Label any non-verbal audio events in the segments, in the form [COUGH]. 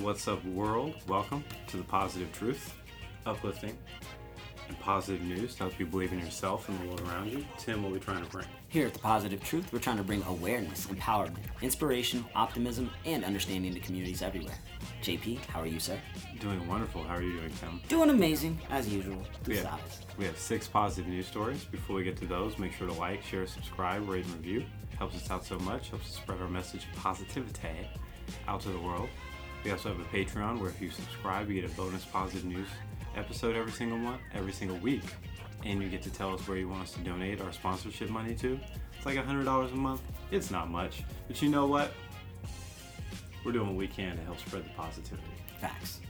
What's up, world? Welcome to the Positive Truth, uplifting and positive news to help you believe in yourself and the world around you. Tim, what are we trying to bring? Here at The Positive Truth, we're trying to bring awareness, empowerment, inspiration, optimism, and understanding to communities everywhere. JP, how are you, sir? Doing wonderful. How are you doing, Tim? Doing amazing, as usual. We have, we have six positive news stories. Before we get to those, make sure to like, share, subscribe, rate, and review. Helps us out so much. Helps us spread our message of positivity out to the world. We also have a Patreon where if you subscribe, you get a bonus positive news episode every single month, every single week. And you get to tell us where you want us to donate our sponsorship money to. It's like $100 a month. It's not much. But you know what? We're doing what we can to help spread the positivity, Facts.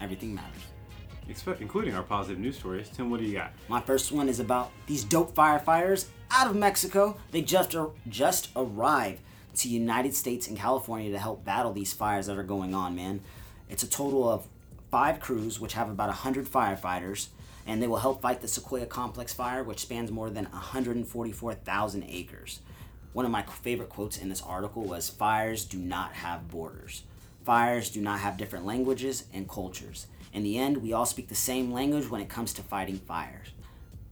Everything matters. Expe- including our positive news stories. Tim, what do you got? My first one is about these dope firefighters out of Mexico. They just ar- just arrived to United States and California to help battle these fires that are going on, man. It's a total of five crews, which have about 100 firefighters, and they will help fight the Sequoia Complex fire, which spans more than 144,000 acres. One of my favorite quotes in this article was Fires do not have borders. Fires do not have different languages and cultures. In the end, we all speak the same language when it comes to fighting fires.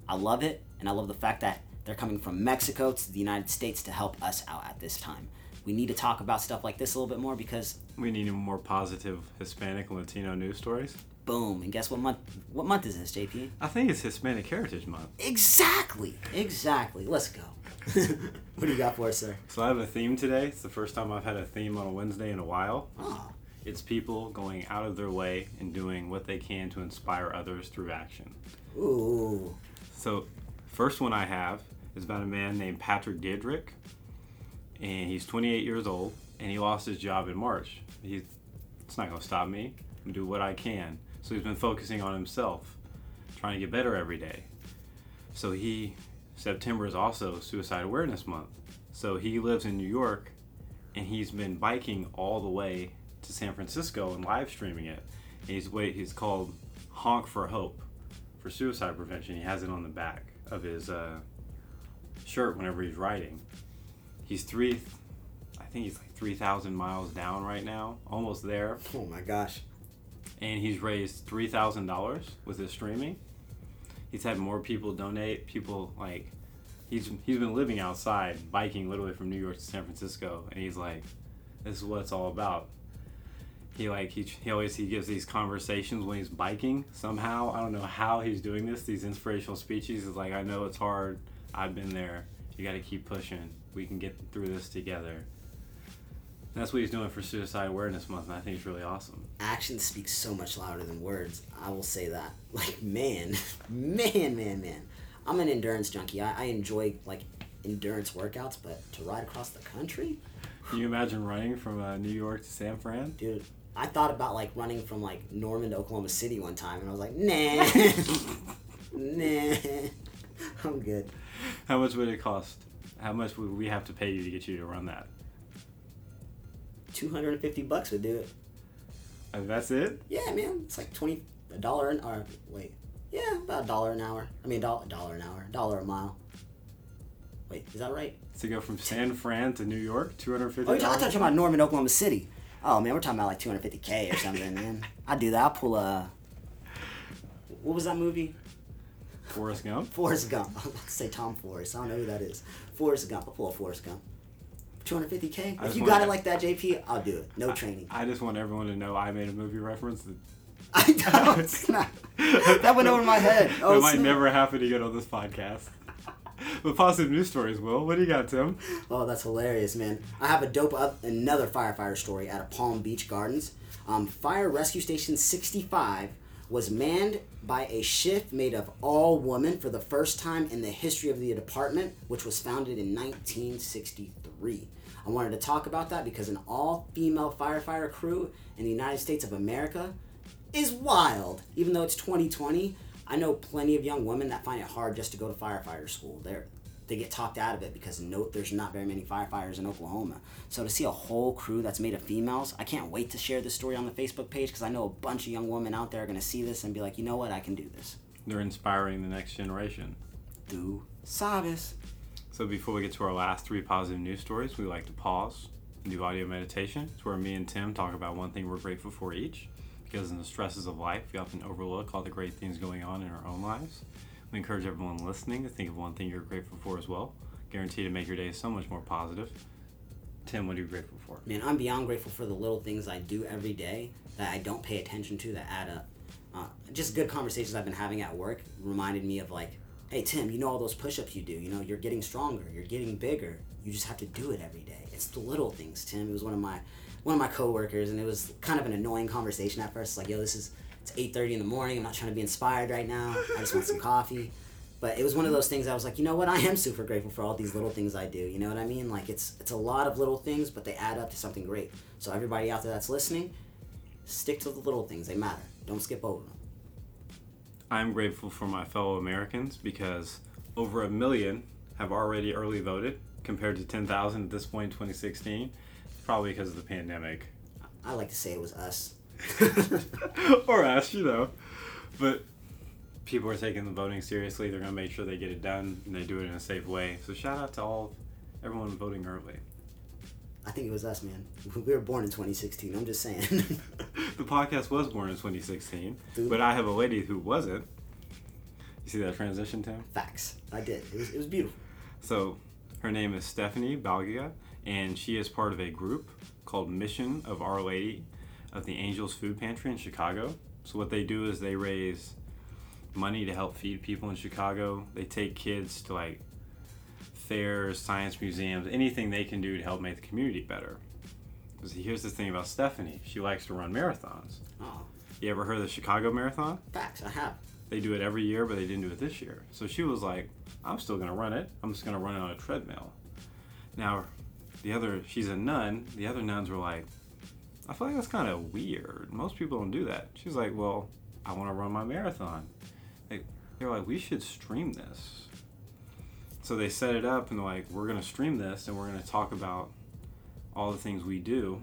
I love it, and I love the fact that they're coming from Mexico to the United States to help us out at this time. We need to talk about stuff like this a little bit more because, We need more positive Hispanic and Latino news stories. boom! And guess what month? What month is this, JP? I think it's Hispanic Heritage Month. Exactly, exactly. Let's go. [LAUGHS] what do you got for us, sir? So I have a theme today. It's the first time I've had a theme on a Wednesday in a while. Oh, It's people going out of their way and doing what they can to inspire others through action. ooh, So, first one I have is about a man named Patrick Diedrich, and he's 28 years old, and he lost his job in March. He's, it's not going to stop me. I'm gonna do what I can. So he's been focusing on himself, trying to get better every day. So he, September is also Suicide Awareness Month. So he lives in New York, and he's been biking all the way to San Francisco and live streaming it. And he's wait, he's called Honk for Hope for suicide prevention. He has it on the back of his uh, shirt whenever he's riding. He's three, I think he's like three thousand miles down right now, almost there, oh my gosh. and he's raised three thousand dollars with his streaming. He's had more people donate. People like, he's he's been living outside, biking literally from New York to San Francisco, and he's like, this is what it's all about. He like he, he always he gives these conversations when he's biking somehow I don't know how he's doing this these inspirational speeches he's like I know it's hard I've been there you got to keep pushing we can get through this together and that's what he's doing for Suicide Awareness Month and I think it's really awesome Action speaks so much louder than words. I will say that. [LAUGHS] Like, man, man, man, man. I'm an endurance junkie. I, I enjoy like endurance workouts, but to ride across the country, can you imagine running from uh, New York to San Fran dude. I thought about like running from like Norman to Oklahoma City one time, and I was like, nah, [LAUGHS] [LAUGHS] nah, [LAUGHS] I'm good. how much would it cost how much would we have to pay you to get you to run that Two hundred and fifty bucks would do it. And that's it Yeah, man, it's like twenty a dollar an hour. wait, yeah, about a dollar an hour. I mean, dollar dollar an hour, A dollar a mile. Wait, is that right? to go from San Fran to New York 250 Oh, you're talking, talking about Norman, Oklahoma City. Oh man, we're talking about like 250k or something, man. I do that. I'll pull a. What was that movie? Forrest Gump Forrest Gump. [LAUGHS] I was about to say Tom Forrest. I don't know who that is. Forrest Gump. I'll pull a Forrest Gump. 250k. If you got it like that, JP, I'll do it. No training. I just want everyone to know I made a movie reference that [LAUGHS] I don't. that went over my head. [LAUGHS] Oh, that might snap. never happen again on this podcast. but positive news stories, Will. What do you got, Tim? Oh, that's hilarious, man. I have a dope up another firefighter story out of Palm Beach Gardens. Um, Fire Rescue Station 65 was manned by a shift made of all women for the first time in the history of the department, which was founded in 1963. I wanted to talk about that because an all female firefighter crew in the United States of America is wild. Even though it's 2020, I know plenty of young women that find it hard just to go to firefighter school. They're they get talked out of it because no, there's not very many firefighters in Oklahoma. So to see a whole crew that's made of females, I can't wait to share this story on the Facebook page because I know a bunch of young women out there are gonna see this and be like, you know what, I can do this. They're inspiring the next generation. Do sabes. So before we get to our last three positive news stories, we like to pause, and do audio meditation. It's where me and Tim talk about one thing we're grateful for each. Because in the stresses of life, we often overlook all the great things going on in our own lives. We encourage everyone listening to think of one thing you're grateful for as well. Guaranteed to make your day so much more positive. Tim, what are you grateful for? Man, I'm beyond grateful for the little things I do every day that I don't pay attention to that add up. Uh, just good conversations I've been having at work reminded me of like, hey Tim, you know all those push-ups you do. You know you're getting stronger, you're getting bigger. You just have to do it every day. It's the little things, Tim. It was one of my one of my coworkers, and it was kind of an annoying conversation at first. Like, yo, this is it's 8:30 in the morning. I'm not trying to be inspired right now. I just want some [LAUGHS] coffee. But it was one of those things I was like, you know what? I am super grateful for all these little things I do. You know what I mean? Like it's it's a lot of little things, but they add up to something great. So everybody out there that's listening, stick to the little things. They matter. Don't skip over them. I'm grateful for my fellow Americans because over a million have already early voted compared to 10,000 at this point in 2016. Probably because of the pandemic. I like to say it was us. [LAUGHS] or us, you know. But people are taking the voting seriously. They're going to make sure they get it done and they do it in a safe way. So shout out to all everyone voting early. I think it was us, man. We were born in 2016. I'm just saying. [LAUGHS] the podcast was born in 2016, Dude. but I have a lady who wasn't. You see that transition, Tim? Facts. I did. It was, it was beautiful. So, her name is Stephanie Baliga, and she is part of a group called Mission of Our Lady of the Angels Food Pantry in Chicago. So, what they do is they raise money to help feed people in Chicago. They take kids to like fairs, science museums, anything they can do to help make the community better. Because here's the thing about Stephanie she likes to run marathons. Oh, You ever heard of the Chicago Marathon? facts. I have. They do it every year, but they didn't do it this year. So she was like, I'm still to run it. I'm just to run it on a treadmill. Now, the other, she's a nun. The other nuns were like, I feel like that's kind of weird. Most people don't do that. She's like, Well, I want to run my marathon. They, they're like, We should stream this. So they set it up and they're like, We're going to stream this and we're going to talk about all the things we do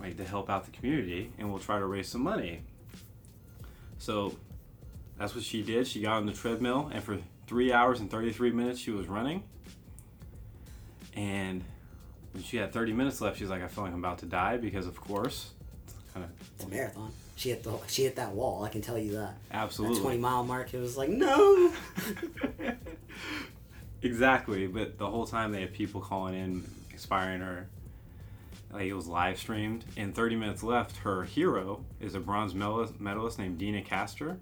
like to help out the community and we'll try to raise some money. So that's what she did. She got on the treadmill and for three hours and 33 minutes she was running. And when she had 30 minutes left, she's like, I feel like I'm about to die because, of course, kind of It's a marathon. She hit the she hit that wall. I can tell you that. absolutely. That 20 mile mark. It was like no. [LAUGHS] exactly, but the whole time they had people calling in, inspiring her. Like it was live streamed. In 30 minutes left, her hero is a bronze medalist, medalist named Deena Kastor.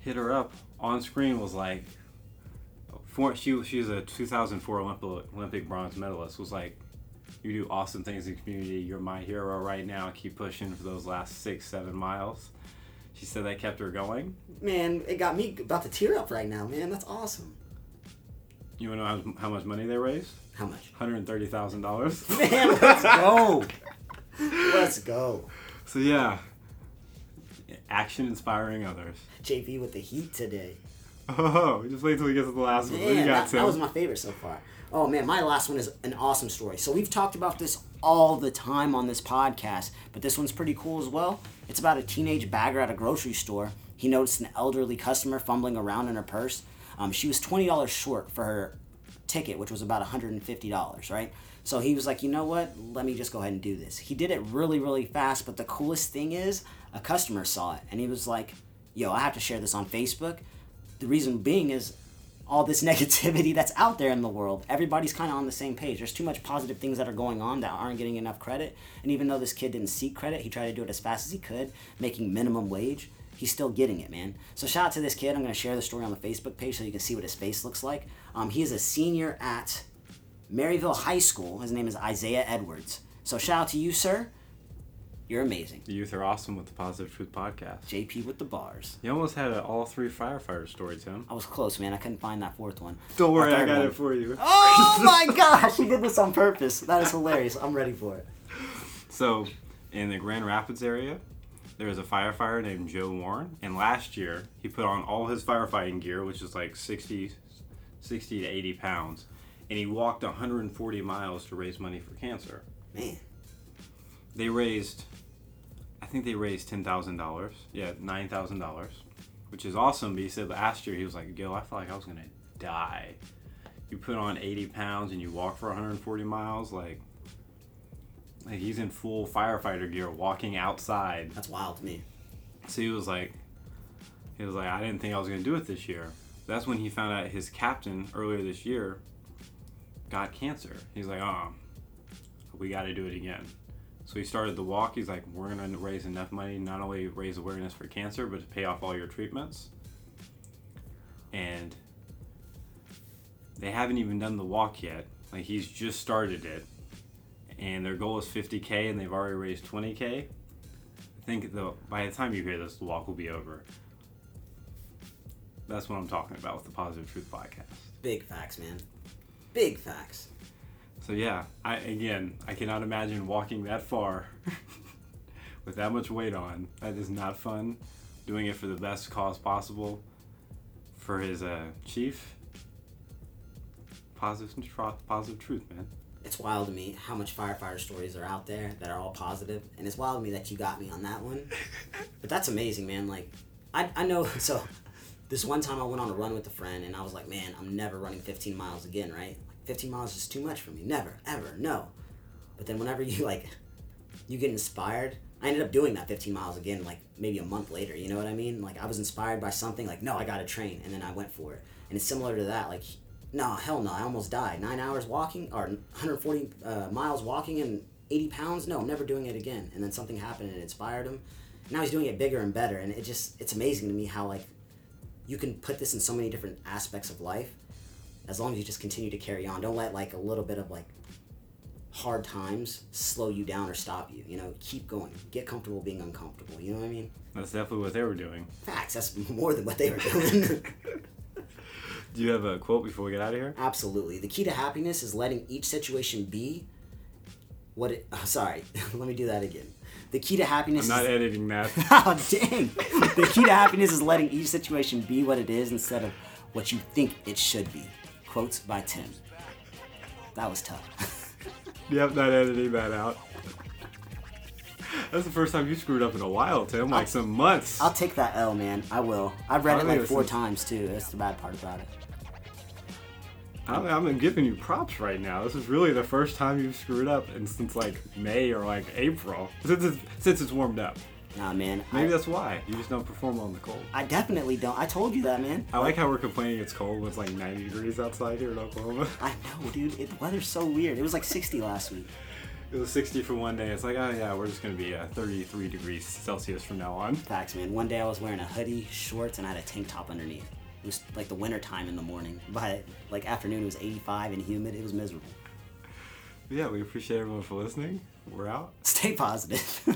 Hit her up on screen was like, for, she she's a 2004 Olympic Olympic bronze medalist. Was like, you do awesome things in the community. You're my hero right now. Keep pushing for those last six seven miles. She said that kept her going. Man, it got me about to tear up right now, man. That's awesome. You want to know how, how much money they raised? How much? Hundred thirty thousand dollars. Man, [LAUGHS] let's go. Let's go. So yeah, action inspiring others. JP with the heat today. Oh, just wait till we get to the last one. What do you Man, got, that, that was my favorite so far. Oh man, my last one is an awesome story. So we've talked about this all the time on this podcast, but this one's pretty cool as well. It's about a teenage bagger at a grocery store. He noticed an elderly customer fumbling around in her purse. Um, she was twenty dollars short for her ticket, which was about hundred and fifty dollars, right? So he was like, you know what? Let me just go ahead and do this. He did it really, really fast. But the coolest thing is, a customer saw it and he was like, yo, I have to share this on Facebook. The reason being is all this [LAUGHS] negativity that's out there in the world. Everybody's kind of on the same page. There's too much positive things that are going on that aren't getting enough credit. And even though this kid didn't seek credit, he tried to do it as fast as he could, making minimum wage. He's still getting it, man. So shout out to this kid. I'm going to share the story on the Facebook page so you can see what his face looks like. Um, he is a senior at Maryville High School. His name is Isaiah Edwards. So shout out to you, sir. You're amazing. the youth are awesome with the Positive Truth podcast. JP with the bars. You almost had a all three firefighter story, Tim. I was close, man. I couldn't find that fourth one. Don't worry, I got one. it for you. [LAUGHS] Oh my [LAUGHS] gosh, he did this on purpose. That is hilarious. I'm ready for it. So, in the Grand Rapids area, there is a firefighter named Joe Warren, and last year he put on all his firefighting gear, which is like 60, 60 to 80 pounds, and he walked 140 miles to raise money for cancer. Man, They raised, I think they raised $10,000. Yeah, $9,000, which is awesome. But he said last year he was like, yo, I felt like I was going to die. you put on 80 pounds and you walk for 140 miles, like, like he's in full firefighter gear walking outside. That's wild to me. So he was like, he was like, I didn't think I was gonna do it this year. That's when he found out his captain earlier this year got cancer. He's like, oh, we got to do it again. So he started the walk. He's like, we're gonna raise enough money not only raise awareness for cancer, but to pay off all your treatments. And they haven't even done the walk yet. Like he's just started it, and their goal is 50k, and they've already raised 20k. I think the by the time you hear this, the walk will be over. That's what I'm talking about with the Positive Truth podcast. Big facts, man. Big facts. So yeah, I again, I cannot imagine walking that far [LAUGHS] with that much weight on. That is not fun. Doing it for the best cause possible for his uh, chief. Positive, positive truth, man. It's wild to me how much firefighter stories are out there that are all positive, and it's wild to me that you got me on that one. [LAUGHS] but that's amazing, man. Like, I, I know. [LAUGHS] So, this one time I went on a run with a friend, and I was like, man, I'm never running 15 miles again, right? 15 miles is too much for me. Never, ever, no. But then whenever you like, you get inspired. I ended up doing that 15 miles again, like maybe a month later. You know what I mean? Like I was inspired by something. Like no, I got to train, and then I went for it. And it's similar to that. Like, no, hell no, I almost died. Nine hours walking or 140 uh, miles walking and 80 pounds. No, I'm never doing it again. And then something happened and it inspired him. Now he's doing it bigger and better, and it just it's amazing to me how like you can put this in so many different aspects of life as long as you just continue to carry on. Don't let like a little bit of like hard times slow you down or stop you. You know, keep going. Get comfortable being uncomfortable. You know what I mean? That's definitely what they were doing. Facts. That's more than what they were doing. [LAUGHS] [LAUGHS] Do you have a quote before we get out of here? Absolutely. The key to happiness is letting each situation be what it. Oh, [LAUGHS] sorry, let me do that again. The key to happiness. I'm not is, editing that. oh dang! the key to happiness is letting each situation be what it is instead of what you think it should be. Quotes by Tim. That was tough. [LAUGHS] yep, not editing that out. That's the first time you screwed up in a while, Tim. Like I'll- some months. I'll take that L, man. I will. I've read I it like four is- times too. That's the bad part about it. I'm, I'm giving you props right now. This is really the first time you've screwed up and since like May or like April. Since it's, since it's warmed up. Nah, man. Maybe I, that's why. You just don't perform well in the cold. I definitely don't. I told you that, man. I like how we're complaining it's cold when it's like 90 degrees outside here in Oklahoma. [LAUGHS] I know, dude. It, the weather's so weird. It was like 60 last week. It was 60 for one day. It's like, oh yeah, we're just gonna be uh, 33 degrees Celsius from now on. Facts, man. One day I was wearing a hoodie, shorts, and I had a tank top underneath. It was like the winter time in the morning. but like afternoon, it was 85 and humid. It was miserable. Yeah, we appreciate everyone for listening. We're out. Stay positive. [LAUGHS]